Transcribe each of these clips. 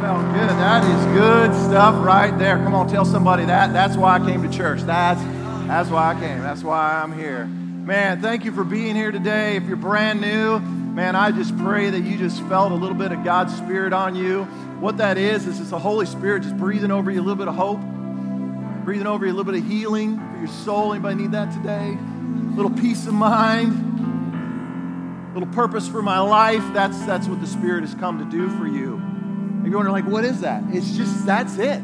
felt good. That is good stuff right there. Come on, tell somebody that. That's why I came to church. That's, that's why I came. That's why I'm here. Man, thank you for being here today. If you're brand new, man, I just pray that you just felt a little bit of God's Spirit on you. What that is, is it's the Holy Spirit just breathing over you a little bit of hope, breathing over you a little bit of healing for your soul. Anybody need that today? A little peace of mind a little purpose for my life. That's, that's what the Spirit has come to do for you. And you're like, what is that? It's just, that's it.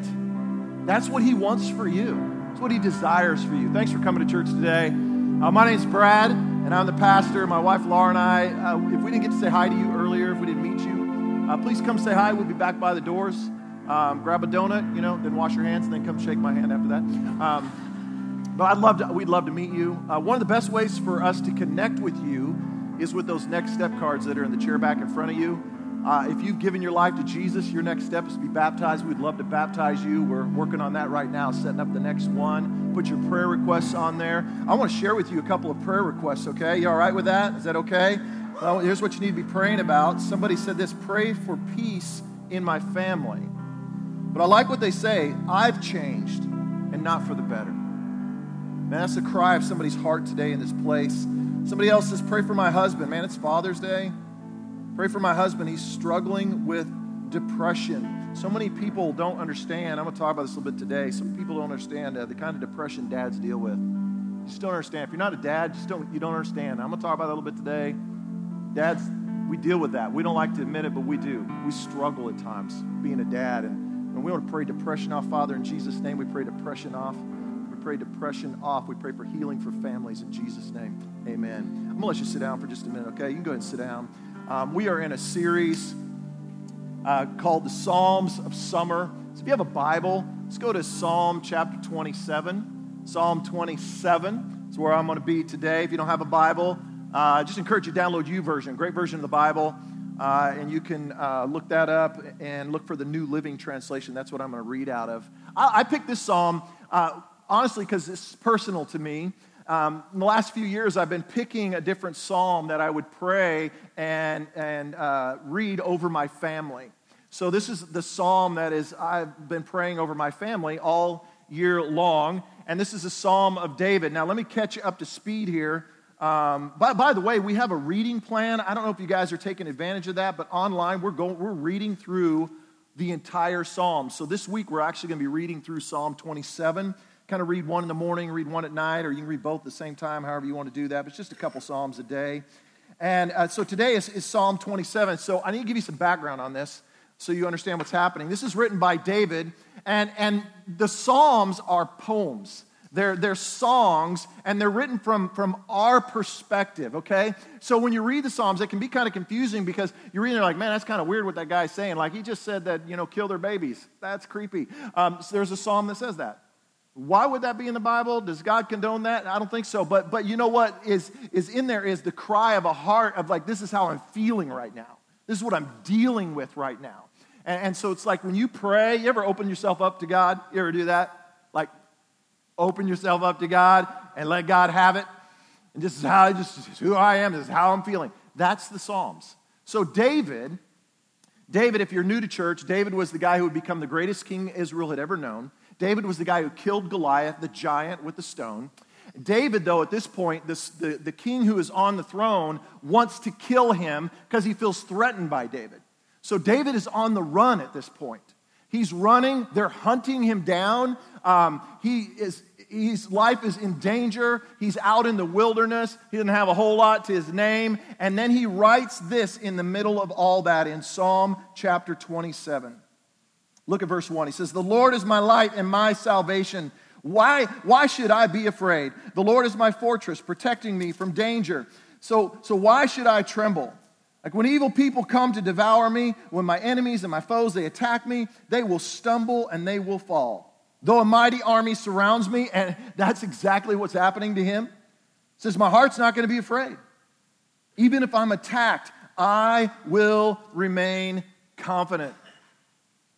That's what He wants for you. It's what He desires for you. Thanks for coming to church today. Uh, my name's Brad, and I'm the pastor. My wife Laura and I, uh, if we didn't get to say hi to you earlier, if we didn't meet you, uh, please come say hi. We'll be back by the doors. Um, grab a donut, you know, then wash your hands, and then come shake my hand after that. Um, but I'd love to, we'd love to meet you. Uh, one of the best ways for us to connect with you is with those next step cards that are in the chair back in front of you. Uh, if you've given your life to Jesus, your next step is to be baptized. We'd love to baptize you. We're working on that right now, setting up the next one. Put your prayer requests on there. I want to share with you a couple of prayer requests, okay? You all right with that? Is that okay? Well, here's what you need to be praying about. Somebody said this pray for peace in my family. But I like what they say I've changed and not for the better. Man, that's the cry of somebody's heart today in this place. Somebody else says, Pray for my husband. Man, it's Father's Day. Pray for my husband. He's struggling with depression. So many people don't understand. I'm going to talk about this a little bit today. Some people don't understand uh, the kind of depression dads deal with. You just don't understand. If you're not a dad, just don't, you don't understand. I'm going to talk about that a little bit today. Dads, we deal with that. We don't like to admit it, but we do. We struggle at times being a dad. And, and we want to pray depression off, Father. In Jesus' name, we pray depression off We pray depression off. We pray for healing for families in Jesus' name. Amen. I'm going to let you sit down for just a minute, okay? You can go ahead and sit down. Um, we are in a series uh, called the Psalms of Summer. So if you have a Bible, let's go to Psalm chapter 27. Psalm 27 is where I'm going to be today. If you don't have a Bible, uh, I just encourage you to download U YouVersion, great version of the Bible. Uh, and you can uh, look that up and look for the New Living Translation. That's what I'm going to read out of. I, I picked this psalm uh, honestly, because it's personal to me. Um, in the last few years, I've been picking a different psalm that I would pray and, and uh, read over my family. So, this is the psalm that is I've been praying over my family all year long. And this is a psalm of David. Now, let me catch you up to speed here. Um, by, by the way, we have a reading plan. I don't know if you guys are taking advantage of that, but online we're going, we're reading through the entire psalm. So this week we're actually going to be reading through Psalm 27 kind of read one in the morning, read one at night, or you can read both at the same time, however you want to do that. But it's just a couple Psalms a day. And uh, so today is, is Psalm 27. So I need to give you some background on this so you understand what's happening. This is written by David, and, and the Psalms are poems. They're, they're songs, and they're written from, from our perspective, okay? So when you read the Psalms, it can be kind of confusing because you're reading, like, man, that's kind of weird what that guy's saying. Like, he just said that, you know, kill their babies. That's creepy. Um, so there's a psalm that says that. Why would that be in the Bible? Does God condone that? I don't think so. But, but you know what is, is in there is the cry of a heart of like, this is how I'm feeling right now. This is what I'm dealing with right now. And, and so it's like when you pray, you ever open yourself up to God? You ever do that? Like, open yourself up to God and let God have it. And this is how I just is who I am, this is how I'm feeling. That's the Psalms. So David, David, if you're new to church, David was the guy who would become the greatest king Israel had ever known. David was the guy who killed Goliath, the giant with the stone. David, though, at this point, this, the, the king who is on the throne wants to kill him because he feels threatened by David. So David is on the run at this point. He's running, they're hunting him down. Um, he is, his life is in danger. He's out in the wilderness. He doesn't have a whole lot to his name. And then he writes this in the middle of all that in Psalm chapter 27. Look at verse 1. He says, The Lord is my light and my salvation. Why, why should I be afraid? The Lord is my fortress, protecting me from danger. So, so why should I tremble? Like when evil people come to devour me, when my enemies and my foes they attack me, they will stumble and they will fall. Though a mighty army surrounds me, and that's exactly what's happening to him. says, My heart's not going to be afraid. Even if I'm attacked, I will remain confident.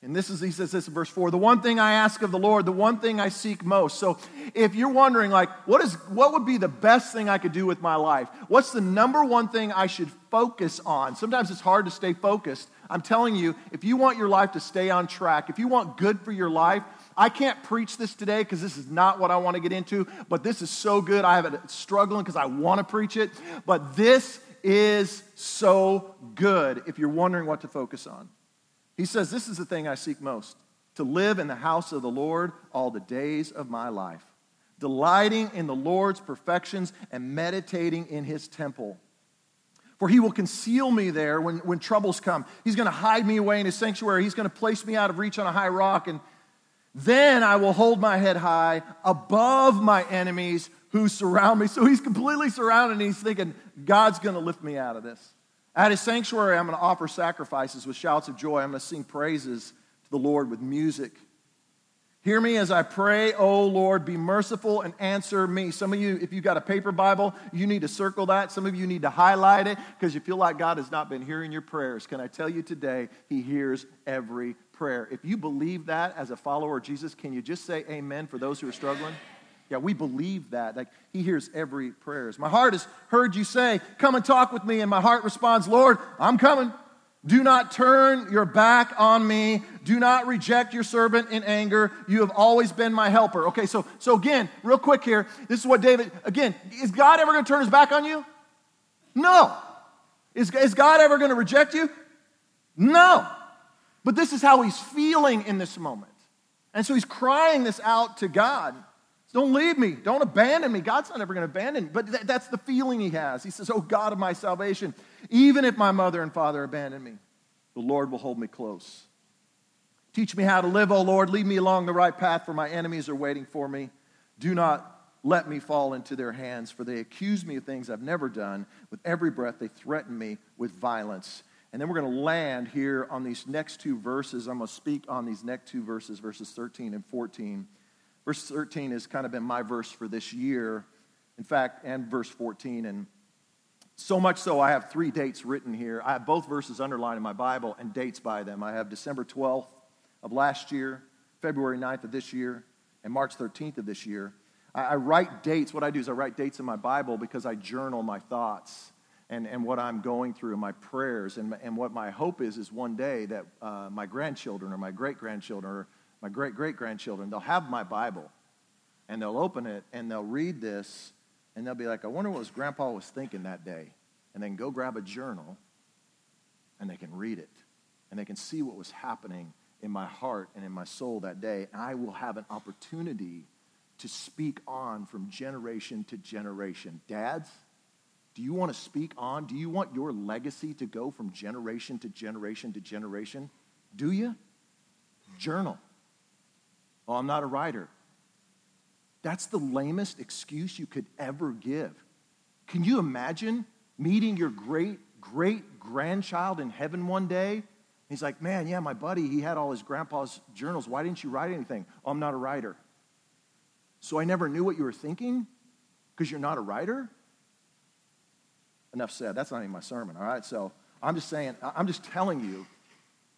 And this is, he says this in verse 4 the one thing I ask of the Lord, the one thing I seek most. So if you're wondering, like, what, is, what would be the best thing I could do with my life? What's the number one thing I should focus on? Sometimes it's hard to stay focused I'm telling you, if you want your life to stay on track, if you want good for your life, I can't preach this today because this is not what I want to get into, but this is so good. I have it struggling because I want to preach it. But this is so good if you're wondering what to focus on. He says, This is the thing I seek most to live in the house of the Lord all the days of my life, delighting in the Lord's perfections and meditating in his temple. For he will conceal me there when, when troubles come. He's going to hide me away in his sanctuary. He's going to place me out of reach on a high rock. And then I will hold my head high above my enemies who surround me. So he's completely surrounded and he's thinking, God's going to lift me out of this. At his sanctuary, I'm going to offer sacrifices with shouts of joy. I'm going to sing praises to the Lord with music. Hear me as I pray, O Lord, be merciful and answer me. Some of you, if you've got a paper Bible, you need to circle that. Some of you need to highlight it because you feel like God has not been hearing your prayers. Can I tell you today, He hears every prayer. If you believe that as a follower of Jesus, can you just say amen for those who are struggling? We believe that. Like he hears every prayers. My heart has heard you say, "Come and talk with me," and my heart responds, "Lord, I'm coming." Do not turn your back on me. Do not reject your servant in anger. You have always been my helper. Okay, so so again, real quick here. This is what David again, is God ever going to turn his back on you? No. Is, is God ever going to reject you? No. But this is how he's feeling in this moment. And so he's crying this out to God. Don't leave me. Don't abandon me. God's not ever going to abandon me. But th- that's the feeling he has. He says, Oh God of my salvation, even if my mother and father abandon me, the Lord will hold me close. Teach me how to live, O Lord. Lead me along the right path, for my enemies are waiting for me. Do not let me fall into their hands, for they accuse me of things I've never done. With every breath, they threaten me with violence. And then we're going to land here on these next two verses. I'm going to speak on these next two verses, verses 13 and 14. Verse 13 has kind of been my verse for this year. In fact, and verse 14. And so much so, I have three dates written here. I have both verses underlined in my Bible and dates by them. I have December 12th of last year, February 9th of this year, and March 13th of this year. I, write dates. What I do is I write dates in my Bible because I journal my thoughts and, and what I'm going through, and my prayers, and, and what my hope is is one day that uh, my grandchildren or my great grandchildren or my great great grandchildren, they'll have my Bible and they'll open it and they'll read this and they'll be like, I wonder what his grandpa was thinking that day. And then go grab a journal and they can read it and they can see what was happening in my heart and in my soul that day. And I will have an opportunity to speak on from generation to generation. Dads, do you want to speak on? Do you want your legacy to go from generation to generation to generation? Do you? Journal. Oh, I'm not a writer. That's the lamest excuse you could ever give. Can you imagine meeting your great great grandchild in heaven one day? He's like, Man, yeah, my buddy, he had all his grandpa's journals. Why didn't you write anything? Oh, I'm not a writer. So I never knew what you were thinking because you're not a writer? Enough said. That's not even my sermon, all right? So I'm just saying, I'm just telling you,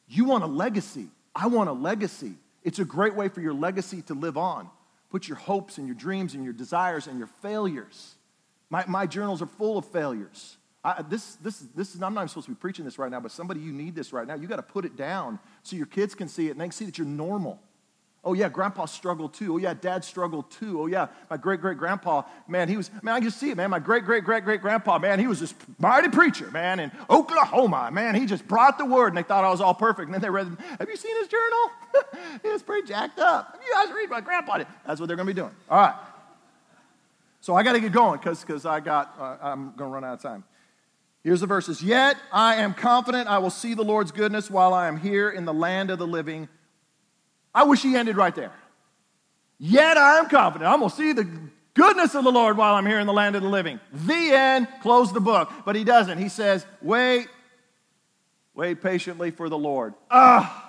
you want a legacy. I want a legacy. It's a great way for your legacy to live on. Put your hopes and your dreams and your desires and your failures. My, my journals are full of failures. I, this, this, this is, I'm not even supposed to be preaching this right now, but somebody you need this right now. You got to put it down so your kids can see it and they can see that you're normal. Oh, yeah, grandpa struggled too. Oh, yeah, dad struggled too. Oh, yeah, my great great grandpa, man, he was, man, I can see it, man. My great great great great grandpa, man, he was this mighty preacher, man, in Oklahoma. Man, he just brought the word and they thought I was all perfect. And then they read, have you seen his journal? he was pretty jacked up. Have you guys read my grandpa? That's what they're going to be doing. All right. So I got to get going because I got, uh, I'm going to run out of time. Here's the verses. Yet I am confident I will see the Lord's goodness while I am here in the land of the living. I wish he ended right there. Yet I am confident. I'm going to see the goodness of the Lord while I'm here in the land of the living. The end. Close the book. But he doesn't. He says, wait, wait patiently for the Lord. Ah!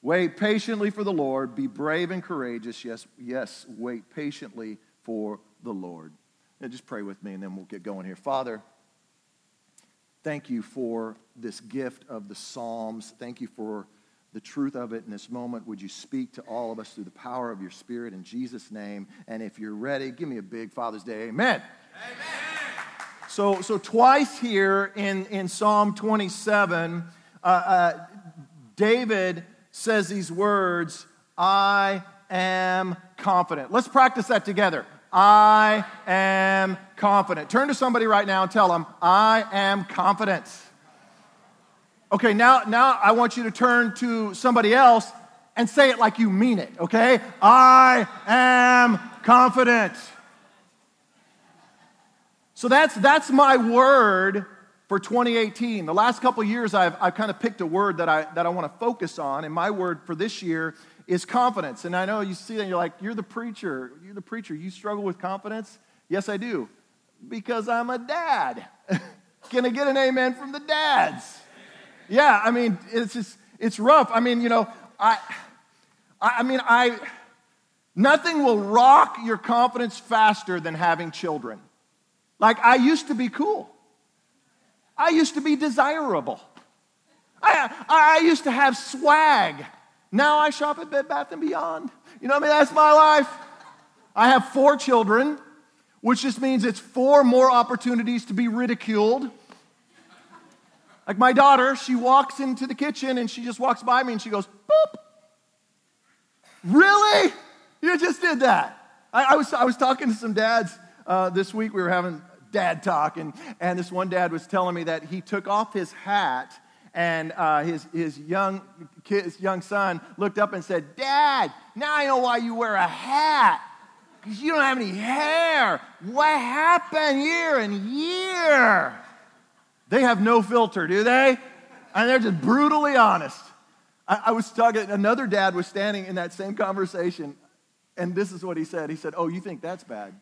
Wait patiently for the Lord. Be brave and courageous. Yes, yes, wait patiently for the Lord. Now just pray with me and then we'll get going here. Father, thank you for this gift of the Psalms. Thank you for the truth of it in this moment. Would you speak to all of us through the power of your Spirit in Jesus' name? And if you're ready, give me a big Father's Day. Amen. Amen. So, so twice here in, in Psalm 27, uh, uh, David says these words, I am confident. Let's practice that together. I am confident. Turn to somebody right now and tell them, I am confident. Okay, now, now I want you to turn to somebody else and say it like you mean it, okay? I am confident. So that's, that's my word for 2018. The last couple years, I've, I've kind of picked a word that I, that I want to focus on, and my word for this year is confidence. And I know you see that, you're like, you're the preacher. You're the preacher. You struggle with confidence? Yes, I do. Because I'm a dad. Can I get an amen from the dads? Yeah, I mean, it's just, it's rough. I mean, you know, I, I mean, I, nothing will rock your confidence faster than having children. Like, I used to be cool. I used to be desirable. I, I used to have swag. Now I shop at Bed Bath & Beyond. You know what I mean? That's my life. I have four children, which just means it's four more opportunities to be ridiculed. Like my daughter, she walks into the kitchen and she just walks by me and she goes, boop. Really? You just did that. I, I was, I was talking to some dads uh, this week. We were having dad talk, and, and this one dad was telling me that he took off his hat and uh, his, his, young, his young son looked up and said, Dad, now I know why you wear a hat. Because you don't have any hair. What happened year and year? They have no filter, do they? And they're just brutally honest. I, I was talking, another dad was standing in that same conversation, and this is what he said. He said, Oh, you think that's bad?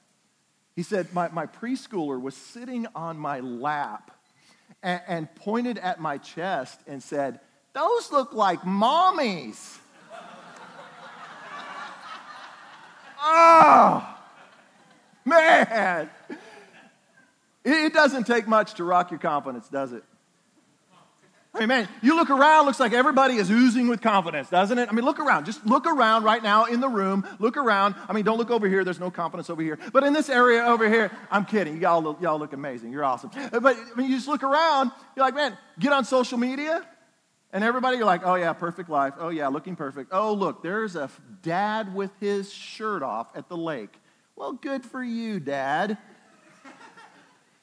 He said, My, my preschooler was sitting on my lap and, and pointed at my chest and said, Those look like mommies. oh, man. It doesn't take much to rock your confidence, does it? I mean, man, you look around, looks like everybody is oozing with confidence, doesn't it? I mean, look around. Just look around right now in the room. Look around. I mean, don't look over here. There's no confidence over here. But in this area over here, I'm kidding. Y'all look, y'all look amazing. You're awesome. But I mean, you just look around. You're like, man, get on social media. And everybody, you're like, oh yeah, perfect life. Oh yeah, looking perfect. Oh, look, there's a dad with his shirt off at the lake. Well, good for you, dad.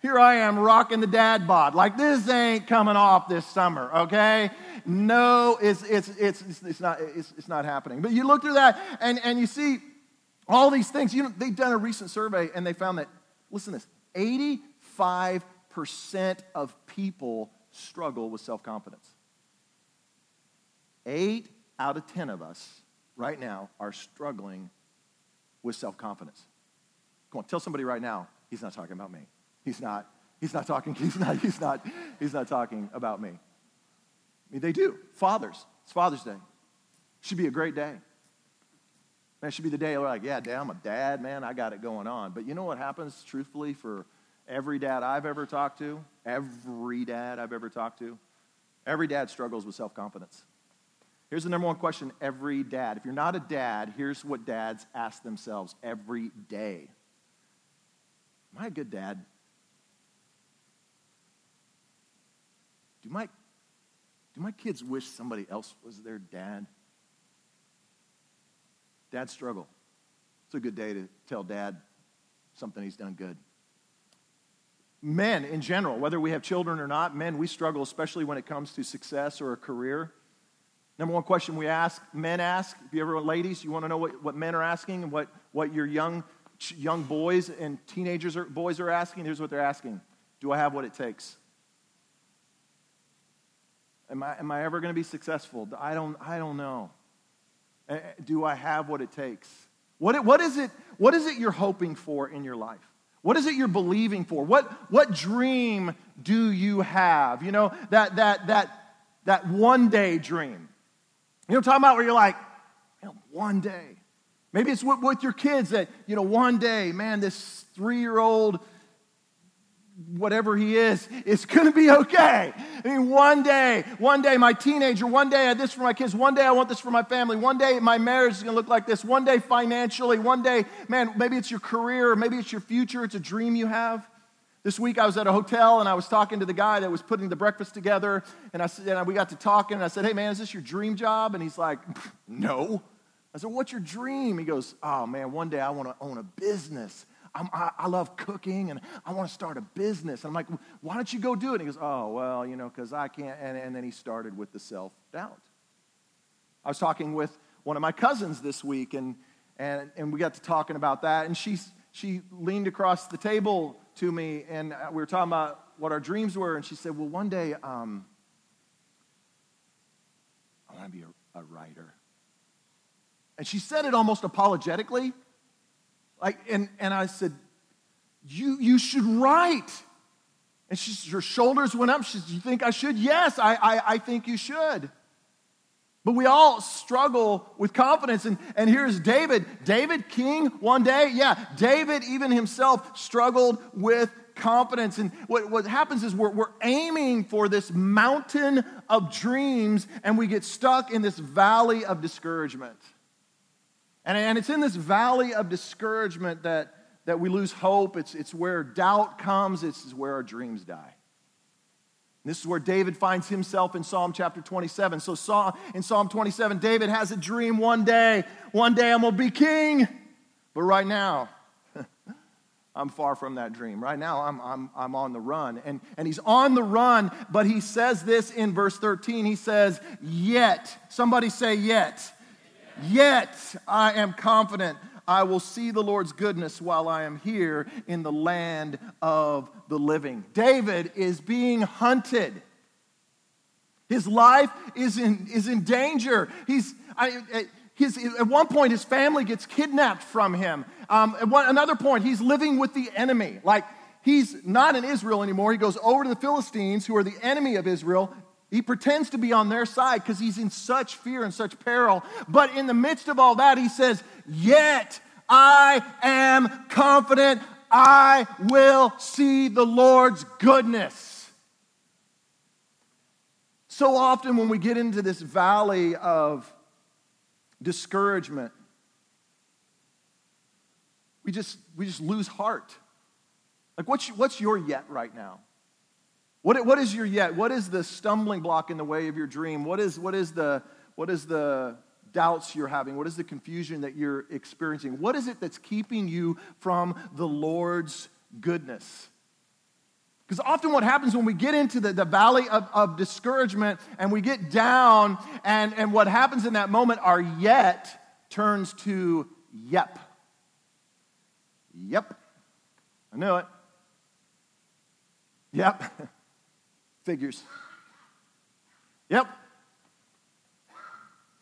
Here I am rocking the dad bod. Like this ain't coming off this summer, okay? No, it's, it's, it's, it's, not, it's, it's not happening. But you look through that and, and you see all these things. You know, they've done a recent survey and they found that, listen to this, 85% of people struggle with self confidence. Eight out of 10 of us right now are struggling with self confidence. Come on, tell somebody right now, he's not talking about me. He's not. He's not talking. He's not. He's not. He's not talking about me. I mean, they do. Fathers. It's Father's Day. Should be a great day. Man, should be the day we're like, yeah, dad, I'm a dad, man. I got it going on. But you know what happens, truthfully, for every dad I've ever talked to, every dad I've ever talked to, every dad struggles with self confidence. Here's the number one question every dad. If you're not a dad, here's what dads ask themselves every day Am I a good dad? Do my, do my kids wish somebody else was their dad? Dad struggle. It's a good day to tell dad something he's done good. Men in general, whether we have children or not, men, we struggle, especially when it comes to success or a career. Number one question we ask, men ask, if you ever, ladies, you want to know what, what men are asking and what, what your young, young boys and teenagers are, boys are asking, here's what they're asking Do I have what it takes? Am I, am I ever going to be successful? I don't, I don't know. Do I have what it takes? What, what, is it, what is it you're hoping for in your life? What is it you're believing for? What, what dream do you have? You know, that, that, that, that one day dream. You know I'm talking about where you're like, one day. Maybe it's with, with your kids that, you know, one day, man, this three year old whatever he is, it's going to be okay. I mean, one day, one day, my teenager, one day I had this for my kids, one day I want this for my family, one day my marriage is going to look like this, one day financially, one day, man, maybe it's your career, maybe it's your future, it's a dream you have. This week I was at a hotel and I was talking to the guy that was putting the breakfast together. And, I, said, and we got to talking and I said, Hey man, is this your dream job? And he's like, No. I said, What's your dream? He goes, Oh man, one day I want to own a business. I, I love cooking and I want to start a business. And I'm like, Why don't you go do it? And he goes, Oh, well, you know, because I can't. And, and then he started with the self doubt. I was talking with one of my cousins this week and, and, and we got to talking about that. And she, she leaned across the table to me, and uh, we were talking about what our dreams were, and she said, Well, one day um, I want to be a, a writer. And she said it almost apologetically. Like, and, and I said, you, you should write. And she, her shoulders went up. She said, You think I should? Yes, I, I, I think you should. But we all struggle with confidence. And, and here's David. David, king one day. Yeah, David, even himself, struggled with confidence. And what, what happens is we're, we're aiming for this mountain of dreams and we get stuck in this valley of discouragement. And, and it's in this valley of discouragement that, that we lose hope. It's, it's where doubt comes, it's where our dreams die. This is where David finds himself in Psalm chapter 27. So, in Psalm 27, David has a dream one day. One day I'm going to be king. But right now, I'm far from that dream. Right now, I'm, I'm, I'm on the run. And, and he's on the run, but he says this in verse 13. He says, Yet. Somebody say, Yet. Yet I am confident I will see the Lord's goodness while I am here in the land of the living. David is being hunted. His life is in, is in danger. He's, I, his, at one point, his family gets kidnapped from him. Um, at one, another point, he's living with the enemy. Like, he's not in Israel anymore. He goes over to the Philistines, who are the enemy of Israel. He pretends to be on their side because he's in such fear and such peril. But in the midst of all that, he says, Yet I am confident I will see the Lord's goodness. So often, when we get into this valley of discouragement, we just, we just lose heart. Like, what's, what's your yet right now? What, what is your yet? What is the stumbling block in the way of your dream? What is, what is, the, what is the doubts you're having? What is the confusion that you're experiencing? What is it that's keeping you from the Lord's goodness? Because often what happens when we get into the, the valley of, of discouragement and we get down, and, and what happens in that moment, our yet turns to yep. Yep. I knew it. Yep. Figures. Yep.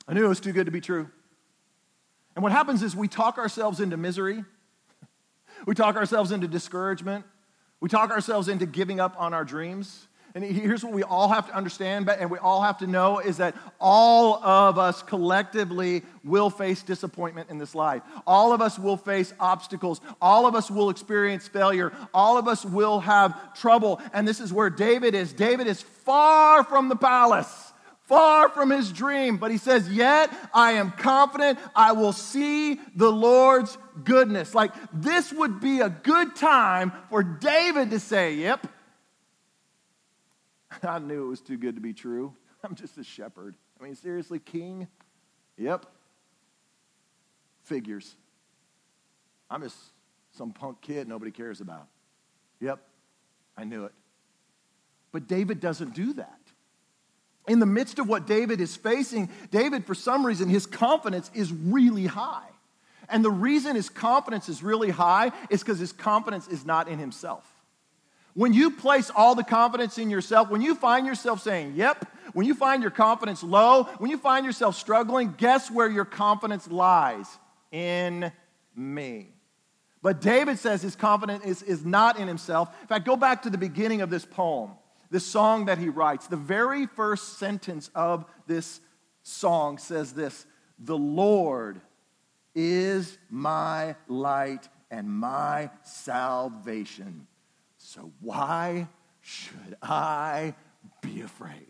I knew it was too good to be true. And what happens is we talk ourselves into misery, we talk ourselves into discouragement, we talk ourselves into giving up on our dreams. And here's what we all have to understand and we all have to know is that all of us collectively will face disappointment in this life. All of us will face obstacles. All of us will experience failure. All of us will have trouble. And this is where David is. David is far from the palace far from his dream. But he says, Yet I am confident I will see the Lord's goodness. Like, this would be a good time for David to say, Yep, I knew it was too good to be true. I'm just a shepherd. I mean, seriously, king? Yep. Figures. I'm just some punk kid nobody cares about. Yep, I knew it. But David doesn't do that. In the midst of what David is facing, David, for some reason, his confidence is really high. And the reason his confidence is really high is because his confidence is not in himself. When you place all the confidence in yourself, when you find yourself saying, yep, when you find your confidence low, when you find yourself struggling, guess where your confidence lies? In me. But David says his confidence is, is not in himself. In fact, go back to the beginning of this poem, this song that he writes. The very first sentence of this song says this The Lord is my light and my salvation. So why should I be afraid?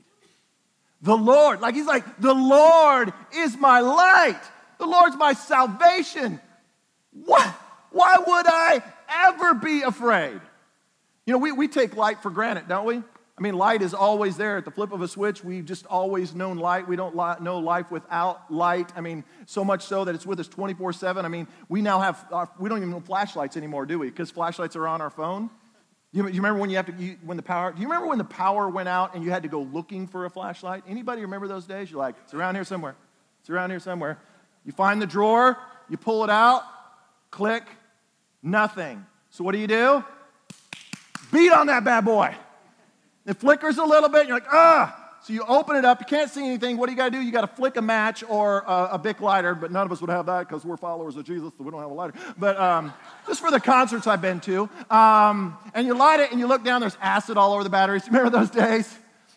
The Lord, like he's like, the Lord is my light. The Lord's my salvation. What? Why would I ever be afraid? You know, we, we take light for granted, don't we? I mean, light is always there at the flip of a switch. We've just always known light. We don't li- know life without light. I mean, so much so that it's with us 24 7. I mean, we now have, uh, we don't even know flashlights anymore, do we? Because flashlights are on our phone. You, you remember when you have to, you, when the power, do you remember when the power went out and you had to go looking for a flashlight? Anybody remember those days? You're like, it's around here somewhere. It's around here somewhere. You find the drawer, you pull it out, click, nothing. So what do you do? Beat on that bad boy. It flickers a little bit, you're like, ah. So you open it up, you can't see anything. What do you got to do? You got to flick a match or a, a Bic lighter, but none of us would have that because we're followers of Jesus, so we don't have a lighter. But um, just for the concerts I've been to. Um, and you light it and you look down, there's acid all over the batteries. Remember those days?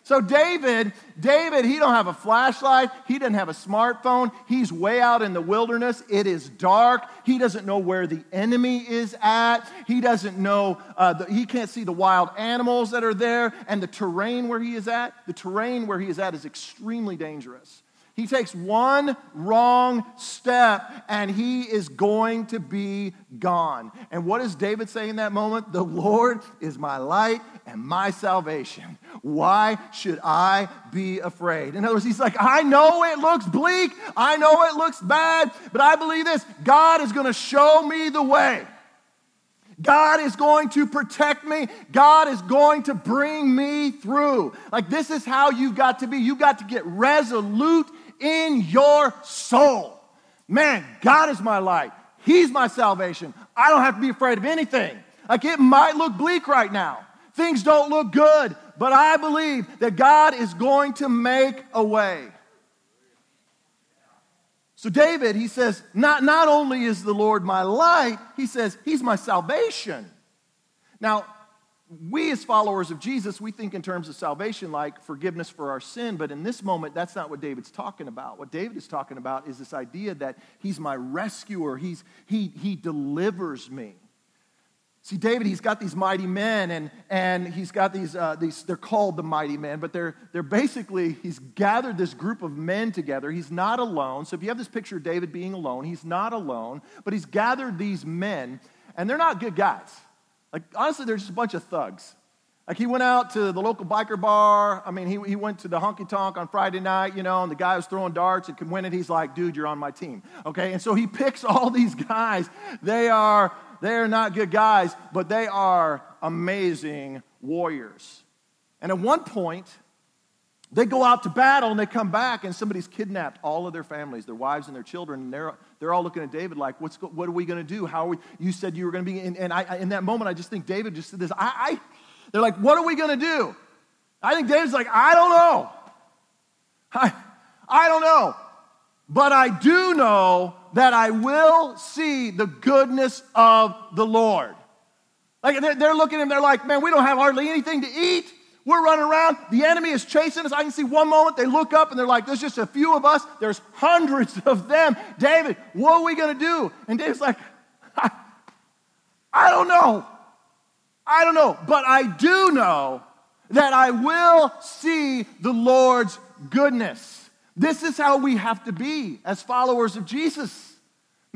So David, David, he don't have a flashlight. He doesn't have a smartphone. He's way out in the wilderness. It is dark. He doesn't know where the enemy is at. He doesn't know. Uh, the, he can't see the wild animals that are there and the terrain where he is at. The terrain where he is at is extremely dangerous. He takes one wrong step and he is going to be gone. And what does David say in that moment? The Lord is my light and my salvation. Why should I be afraid? In other words, he's like, I know it looks bleak, I know it looks bad, but I believe this God is going to show me the way. God is going to protect me. God is going to bring me through. Like, this is how you've got to be. You've got to get resolute in your soul. Man, God is my light. He's my salvation. I don't have to be afraid of anything. Like it might look bleak right now. Things don't look good, but I believe that God is going to make a way. So, David, he says, not, not only is the Lord my light, he says, He's my salvation. Now, we as followers of Jesus, we think in terms of salvation like forgiveness for our sin, but in this moment, that's not what David's talking about. What David is talking about is this idea that he's my rescuer, he's, he, he delivers me. See, David, he's got these mighty men, and, and he's got these, uh, these, they're called the mighty men, but they're, they're basically, he's gathered this group of men together. He's not alone. So if you have this picture of David being alone, he's not alone, but he's gathered these men, and they're not good guys. Like, honestly, they're just a bunch of thugs. Like, he went out to the local biker bar. I mean, he, he went to the honky tonk on Friday night, you know, and the guy was throwing darts and could win it. He's like, dude, you're on my team. Okay? And so he picks all these guys. They are, they are not good guys, but they are amazing warriors. And at one point, they go out to battle and they come back and somebody's kidnapped all of their families, their wives and their children, and they're, they're all looking at David like, What's, what are we going to do? How are we? You said you were going to be. And, and I, in that moment, I just think David just said this. I, I they're like, What are we going to do? I think David's like, I don't know. I, I don't know. But I do know that I will see the goodness of the Lord. Like they're, they're looking at him, they're like, Man, we don't have hardly anything to eat. We're running around. The enemy is chasing us. I can see one moment they look up and they're like, there's just a few of us. There's hundreds of them. David, what are we going to do? And David's like, I, don't know. I don't know. But I do know that I will see the Lord's goodness. This is how we have to be as followers of Jesus.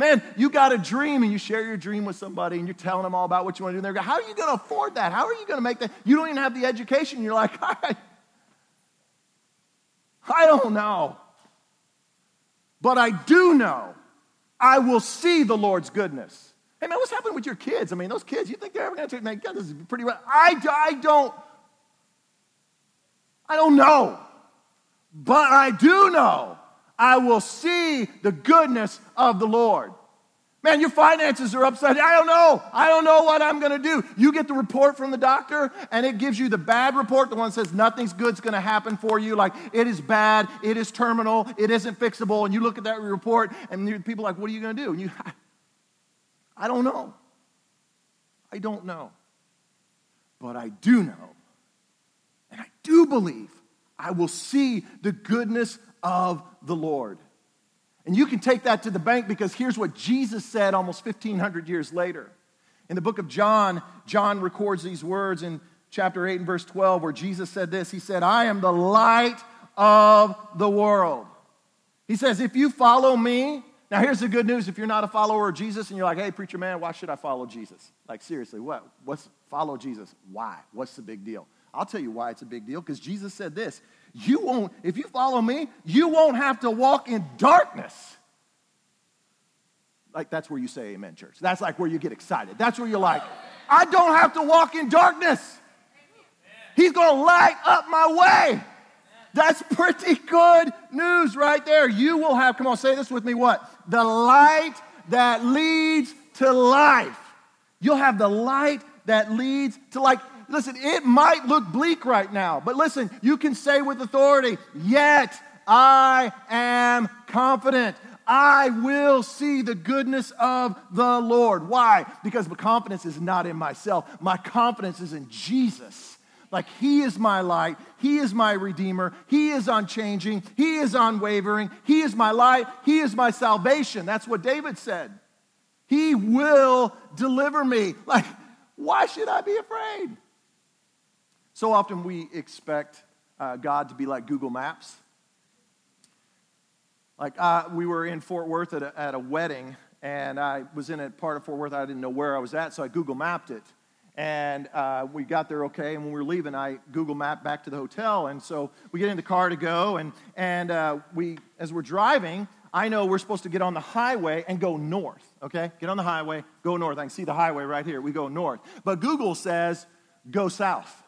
Man, you got a dream and you share your dream with somebody and you're telling them all about what you want to do. And they're like, how are you going to afford that? How are you going to make that? You don't even have the education. You're like, I, I don't know. But I do know I will see the Lord's goodness. Hey, man, what's happening with your kids? I mean, those kids, you think they're ever going to take, man, God, this is pretty. I, I don't, I don't know. But I do know I will see the goodness of the Lord. Man, your finances are upside down. I don't know. I don't know what I'm going to do. You get the report from the doctor, and it gives you the bad report, the one that says nothing's good's going to happen for you. Like, it is bad, it is terminal, it isn't fixable. And you look at that report, and people are like, what are you going to do? And you, I don't know. I don't know. But I do know, and I do believe I will see the goodness of the Lord. And you can take that to the bank because here's what Jesus said almost 1,500 years later. In the book of John, John records these words in chapter 8 and verse 12 where Jesus said this He said, I am the light of the world. He says, If you follow me, Now, here's the good news. If you're not a follower of Jesus and you're like, hey, preacher man, why should I follow Jesus? Like, seriously, what? What's follow Jesus? Why? What's the big deal? I'll tell you why it's a big deal because Jesus said this You won't, if you follow me, you won't have to walk in darkness. Like, that's where you say amen, church. That's like where you get excited. That's where you're like, I don't have to walk in darkness. He's going to light up my way. That's pretty good news right there. You will have, come on, say this with me what? The light that leads to life. You'll have the light that leads to like, listen, it might look bleak right now, but listen, you can say with authority, yet I am confident. I will see the goodness of the Lord. Why? Because my confidence is not in myself, my confidence is in Jesus. Like, He is my light. He is my Redeemer. He is unchanging. He is unwavering. He is my light. He is my salvation. That's what David said. He will deliver me. Like, why should I be afraid? So often we expect uh, God to be like Google Maps. Like, uh, we were in Fort Worth at a, at a wedding, and I was in a part of Fort Worth I didn't know where I was at, so I Google mapped it. And uh, we got there okay. And when we were leaving, I Google mapped back to the hotel. And so we get in the car to go. And, and uh, we, as we're driving, I know we're supposed to get on the highway and go north, okay? Get on the highway, go north. I can see the highway right here. We go north. But Google says go south.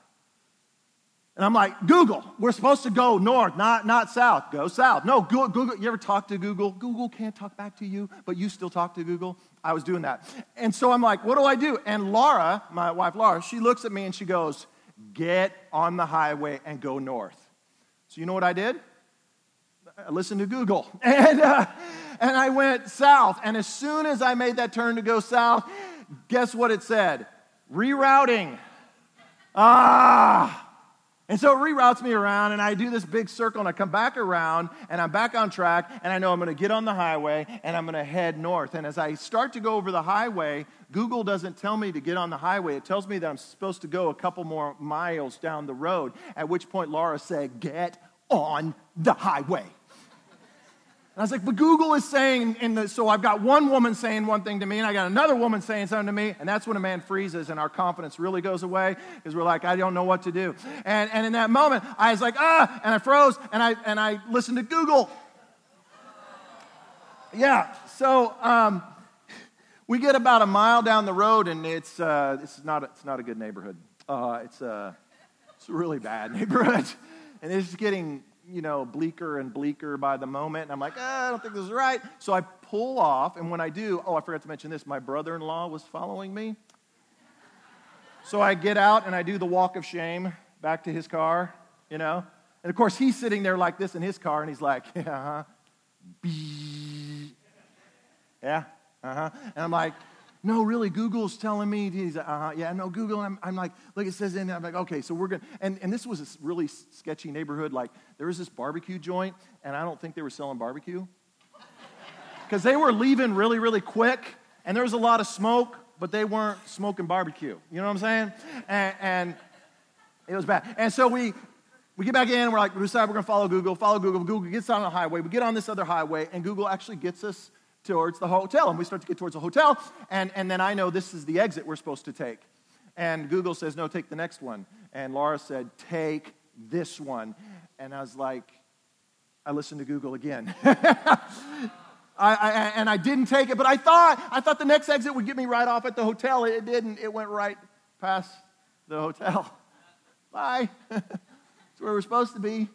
And I'm like, Google, we're supposed to go north, not, not south. Go south. No, Google, you ever talk to Google? Google can't talk back to you, but you still talk to Google. I was doing that. And so I'm like, what do I do? And Laura, my wife Laura, she looks at me and she goes, get on the highway and go north. So you know what I did? I listened to Google. And, uh, and I went south. And as soon as I made that turn to go south, guess what it said? Rerouting. Ah. And so it reroutes me around, and I do this big circle, and I come back around, and I'm back on track, and I know I'm going to get on the highway, and I'm going to head north. And as I start to go over the highway, Google doesn't tell me to get on the highway. It tells me that I'm supposed to go a couple more miles down the road, at which point Laura said, Get on the highway. And I was like, but Google is saying, in the, so I've got one woman saying one thing to me, and I got another woman saying something to me, and that's when a man freezes and our confidence really goes away because we're like, I don't know what to do. And, and in that moment, I was like, ah, and I froze, and I, and I listened to Google. Yeah, so um, we get about a mile down the road, and it's, uh, it's, not, it's not a good neighborhood. Uh, it's, a, it's a really bad neighborhood. And it's getting you know, bleaker and bleaker by the moment. And I'm like, ah, I don't think this is right. So I pull off. And when I do, oh, I forgot to mention this my brother in law was following me. So I get out and I do the walk of shame back to his car, you know. And of course, he's sitting there like this in his car, and he's like, yeah, uh-huh. Yeah, uh-huh. And I'm like, no, really, Google's telling me. He's like, uh-huh, yeah, no, Google. I'm, I'm like, look, it says in there. I'm like, okay, so we're going to, and, and this was a really sketchy neighborhood. Like, there was this barbecue joint, and I don't think they were selling barbecue. Because they were leaving really, really quick, and there was a lot of smoke, but they weren't smoking barbecue. You know what I'm saying? And, and it was bad. And so we, we get back in, we're like, we decide we're going to follow Google, follow Google. Google gets on the highway. We get on this other highway, and Google actually gets us towards the hotel. And we start to get towards the hotel, and, and then I know this is the exit we're supposed to take. And Google says, no, take the next one. And Laura said, take this one. And I was like, I listened to Google again. I, I, and I didn't take it, but I thought, I thought the next exit would get me right off at the hotel. It didn't. It went right past the hotel. Bye. it's where we're supposed to be.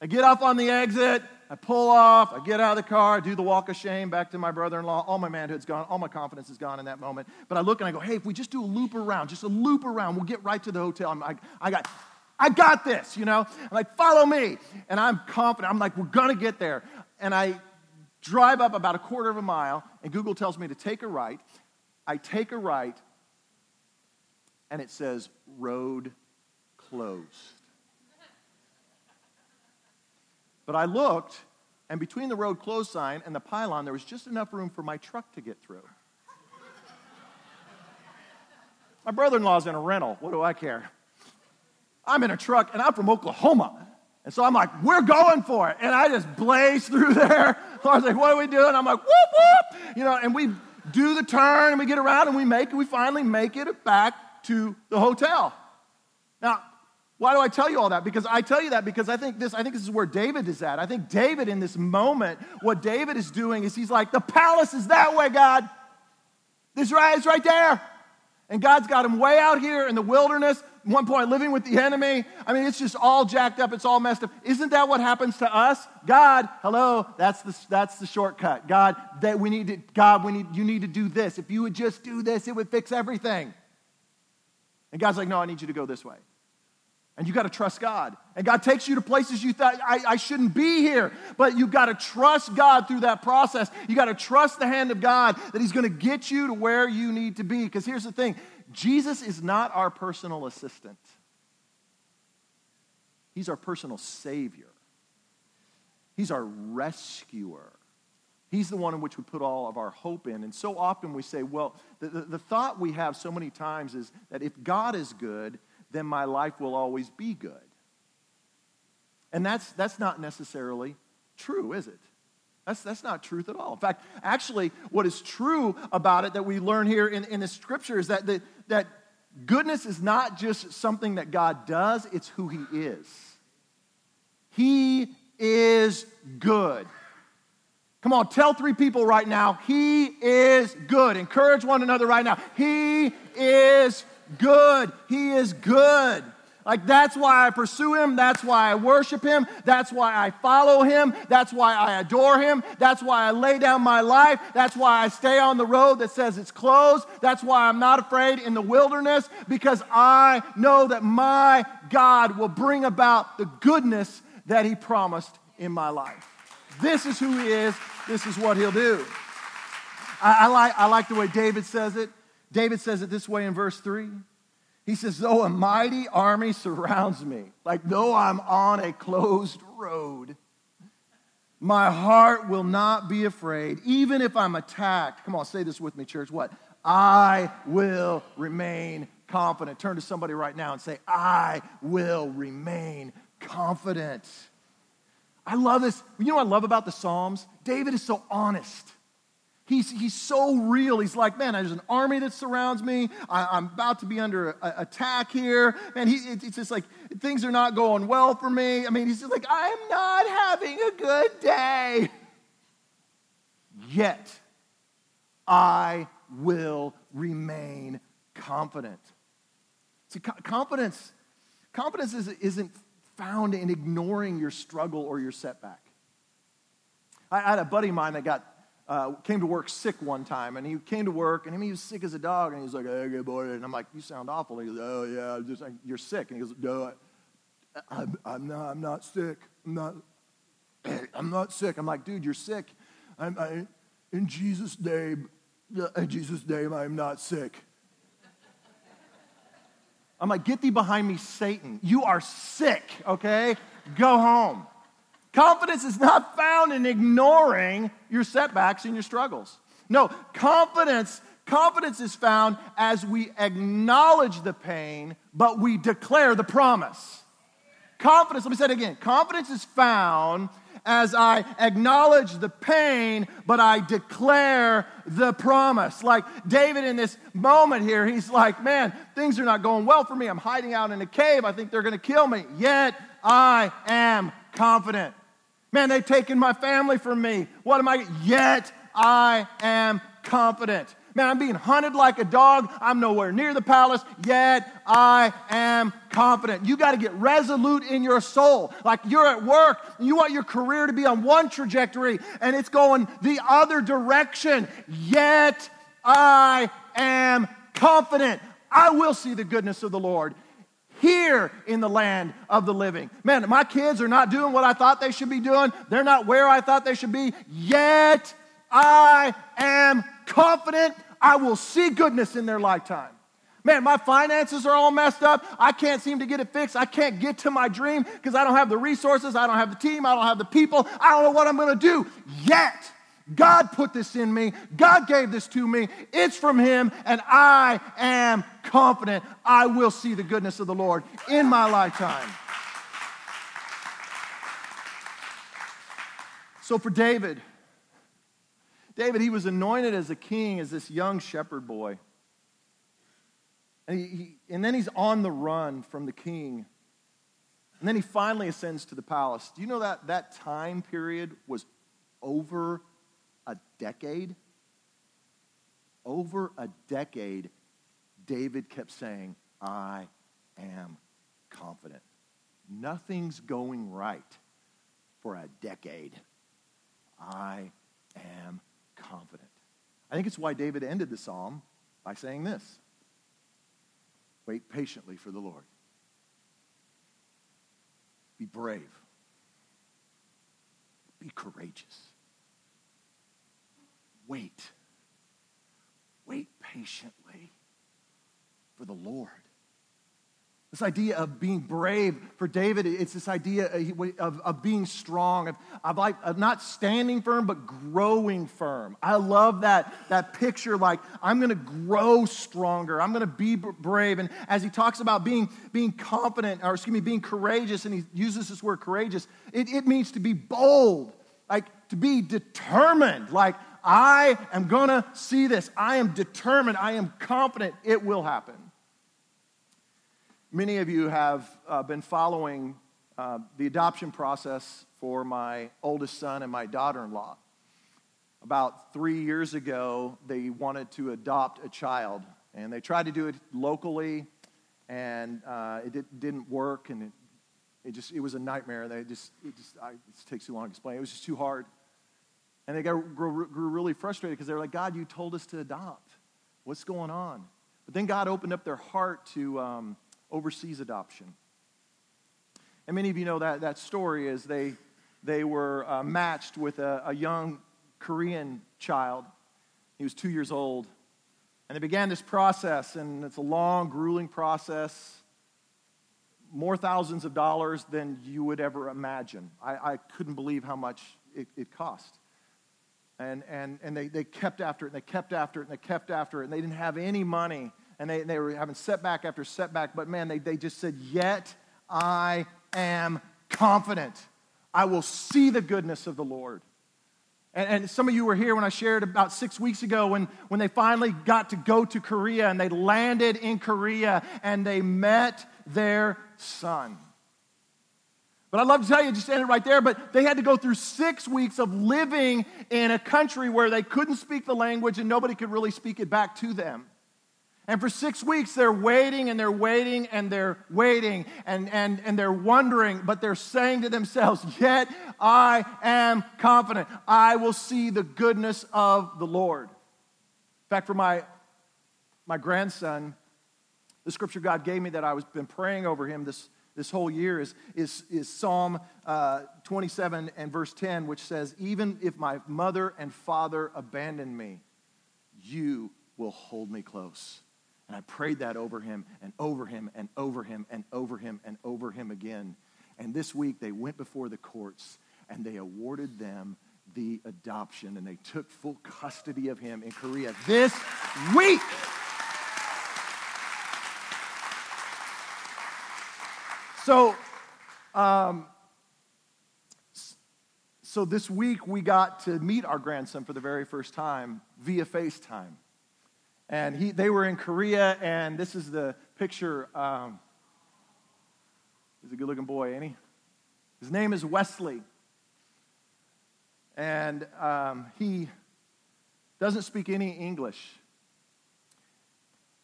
I get off on the exit. I pull off, I get out of the car, I do the walk of shame back to my brother in law. All my manhood's gone, all my confidence is gone in that moment. But I look and I go, hey, if we just do a loop around, just a loop around, we'll get right to the hotel. I'm like, I got, I got this, you know? I'm like, follow me. And I'm confident. I'm like, we're gonna get there. And I drive up about a quarter of a mile, and Google tells me to take a right. I take a right, and it says road closed. But I looked, and between the road closed sign and the pylon, there was just enough room for my truck to get through. my brother in law's in a rental. What do I care? I'm in a truck, and I'm from Oklahoma. And so I'm like, we're going for it. And I just blaze through there. Laura's like, what are we doing? I'm like, whoop, whoop. You know, and we do the turn and we get around and we make it, we finally make it back to the hotel. Now, why do I tell you all that? Because I tell you that because I think this, I think this is where David is at. I think David in this moment, what David is doing is he's like, the palace is that way, God. This right is right there. And God's got him way out here in the wilderness, one point living with the enemy. I mean, it's just all jacked up, it's all messed up. Isn't that what happens to us? God, hello, that's the, that's the shortcut. God, that we need to, God, we need, you need to do this. If you would just do this, it would fix everything. And God's like, no, I need you to go this way. And you got to trust God. And God takes you to places you thought, I, I shouldn't be here. But you've got to trust God through that process. You got to trust the hand of God that He's going to get you to where you need to be. Because here's the thing Jesus is not our personal assistant, He's our personal Savior, He's our rescuer. He's the one in which we put all of our hope in. And so often we say, well, the, the, the thought we have so many times is that if God is good, then my life will always be good. And that's, that's not necessarily true, is it? That's, that's not truth at all. In fact, actually, what is true about it that we learn here in, in the scripture is that, the, that goodness is not just something that God does, it's who He is. He is good. Come on, tell three people right now, He is good. Encourage one another right now. He is good. He is good. Like, that's why I pursue him. That's why I worship him. That's why I follow him. That's why I adore him. That's why I lay down my life. That's why I stay on the road that says it's closed. That's why I'm not afraid in the wilderness because I know that my God will bring about the goodness that he promised in my life. This is who he is. This is what he'll do. I, I like, I like the way David says it. David says it this way in verse 3. He says, Though a mighty army surrounds me, like though I'm on a closed road, my heart will not be afraid, even if I'm attacked. Come on, say this with me, church. What? I will remain confident. Turn to somebody right now and say, I will remain confident. I love this. You know what I love about the Psalms? David is so honest. He's, he's so real. He's like, man, there's an army that surrounds me. I, am about to be under a, a attack here. Man, he, it, it's just like things are not going well for me. I mean, he's just like, I'm not having a good day. Yet, I will remain confident. See, confidence, confidence is, isn't found in ignoring your struggle or your setback. I, I had a buddy of mine that got uh, came to work sick one time, and he came to work, and I mean, he was sick as a dog, and he was like, "Hey, good boy," and I'm like, "You sound awful." And he goes, "Oh yeah, just, you're sick," and he goes, "No, I'm, I'm not. I'm not sick. I'm not. I'm not sick." I'm like, "Dude, you're sick. I'm, I, in Jesus' name, in Jesus' name, I'm not sick." I'm like, "Get thee behind me, Satan! You are sick. Okay, go home." Confidence is not found in ignoring your setbacks and your struggles. No, confidence confidence is found as we acknowledge the pain, but we declare the promise. Confidence, let me say it again. Confidence is found as I acknowledge the pain, but I declare the promise. Like David in this moment here, he's like, man, things are not going well for me. I'm hiding out in a cave. I think they're going to kill me. Yet I am confident. Man, they've taken my family from me. What am I? Yet I am confident. Man, I'm being hunted like a dog. I'm nowhere near the palace, yet I am confident. You got to get resolute in your soul. Like you're at work, you want your career to be on one trajectory, and it's going the other direction. Yet I am confident. I will see the goodness of the Lord here in the land of the living. Man, my kids are not doing what I thought they should be doing. They're not where I thought they should be. Yet I am confident I will see goodness in their lifetime. Man, my finances are all messed up. I can't seem to get it fixed. I can't get to my dream because I don't have the resources. I don't have the team. I don't have the people. I don't know what I'm going to do. Yet, God put this in me. God gave this to me. It's from Him, and I am confident I will see the goodness of the Lord in my lifetime. So for David, David, he was anointed as a king as this young shepherd boy. And, he, he, and then he's on the run from the king. And then he finally ascends to the palace. Do you know that that time period was over a decade? Over a decade, David kept saying, I am confident. Nothing's going right for a decade. I am confident. I think it's why David ended the psalm by saying this Wait patiently for the Lord. Be brave. Be courageous. Wait. Wait patiently for the Lord. This idea of being brave for David, it's this idea of, of being strong, of, of, like, of not standing firm, but growing firm. I love that, that picture like, I'm going to grow stronger. I'm going to be brave. And as he talks about being, being confident, or excuse me, being courageous, and he uses this word courageous, it, it means to be bold, like to be determined. Like, I am going to see this. I am determined. I am confident it will happen. Many of you have uh, been following uh, the adoption process for my oldest son and my daughter in law. About three years ago, they wanted to adopt a child, and they tried to do it locally, and uh, it did, not work, and it, it, just it was a nightmare. They just it just I, it takes too long to explain. It was just too hard, and they got grew, grew really frustrated because they were like, "God, you told us to adopt. What's going on?" But then God opened up their heart to um, overseas adoption. And many of you know that, that story is they, they were uh, matched with a, a young Korean child. He was two years old. And they began this process, and it's a long, grueling process. More thousands of dollars than you would ever imagine. I, I couldn't believe how much it, it cost. And, and, and they, they kept after it, and they kept after it, and they kept after it, and they didn't have any money and they, they were having setback after setback, but man, they, they just said, Yet I am confident. I will see the goodness of the Lord. And, and, some of you were here when I shared about six weeks ago when, when they finally got to go to Korea and they landed in Korea and they met their son. But I'd love to tell you, just end it right there, but they had to go through six weeks of living in a country where they couldn't speak the language and nobody could really speak it back to them. And for six weeks, they're waiting and they're waiting and they're waiting and, and, and they're wondering, but they're saying to themselves, Yet I am confident. I will see the goodness of the Lord. In fact, for my, my grandson, the scripture God gave me that I was been praying over him this, this whole year is, is, is Psalm uh, 27 and verse 10, which says, Even if my mother and father abandon me, you will hold me close. And I prayed that over him and over him and over him and over him and over him again. And this week they went before the courts and they awarded them the adoption and they took full custody of him in Korea this week. So, um, so this week we got to meet our grandson for the very first time via FaceTime. And he, they were in Korea, and this is the picture. Um, he's a good looking boy, ain't he? His name is Wesley. And um, he doesn't speak any English.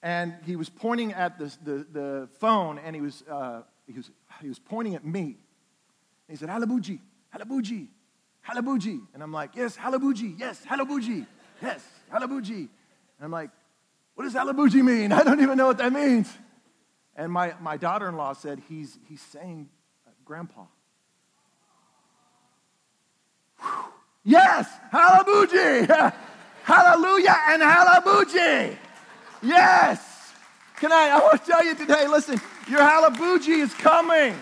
And he was pointing at the, the, the phone, and he was, uh, he, was, he was pointing at me. He said, Halabuji, Halabuji, Halabuji. And I'm like, yes, Halabuji, yes, Halabuji, yes, Halabuji. And I'm like, what does Halabuji mean? I don't even know what that means. And my, my daughter in law said, he's, he's saying uh, grandpa. Whew. Yes, Halabuji. Hallelujah and Halabuji. Yes. Can I, I want to tell you today, listen, your Halabuji is coming.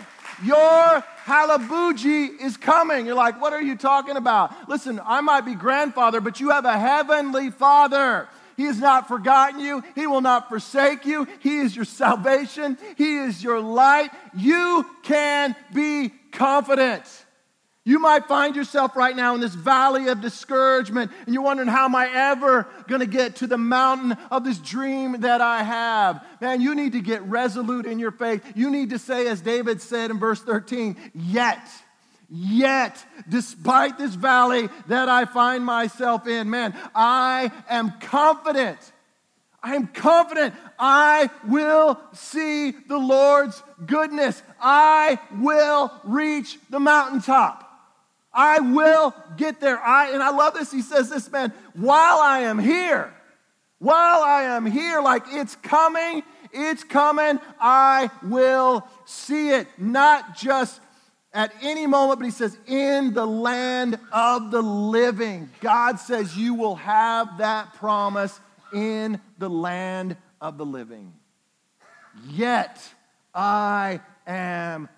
Your Halabuji is coming. You're like, what are you talking about? Listen, I might be grandfather, but you have a heavenly father. He has not forgotten you. He will not forsake you. He is your salvation. He is your light. You can be confident. You might find yourself right now in this valley of discouragement, and you're wondering, how am I ever going to get to the mountain of this dream that I have? Man, you need to get resolute in your faith. You need to say, as David said in verse 13, yet. Yet, despite this valley that I find myself in, man, I am confident. I am confident I will see the Lord's goodness. I will reach the mountaintop. I will get there. I, and I love this. He says this, man, while I am here, while I am here, like it's coming, it's coming, I will see it. Not just at any moment, but he says, in the land of the living. God says you will have that promise in the land of the living. Yet I am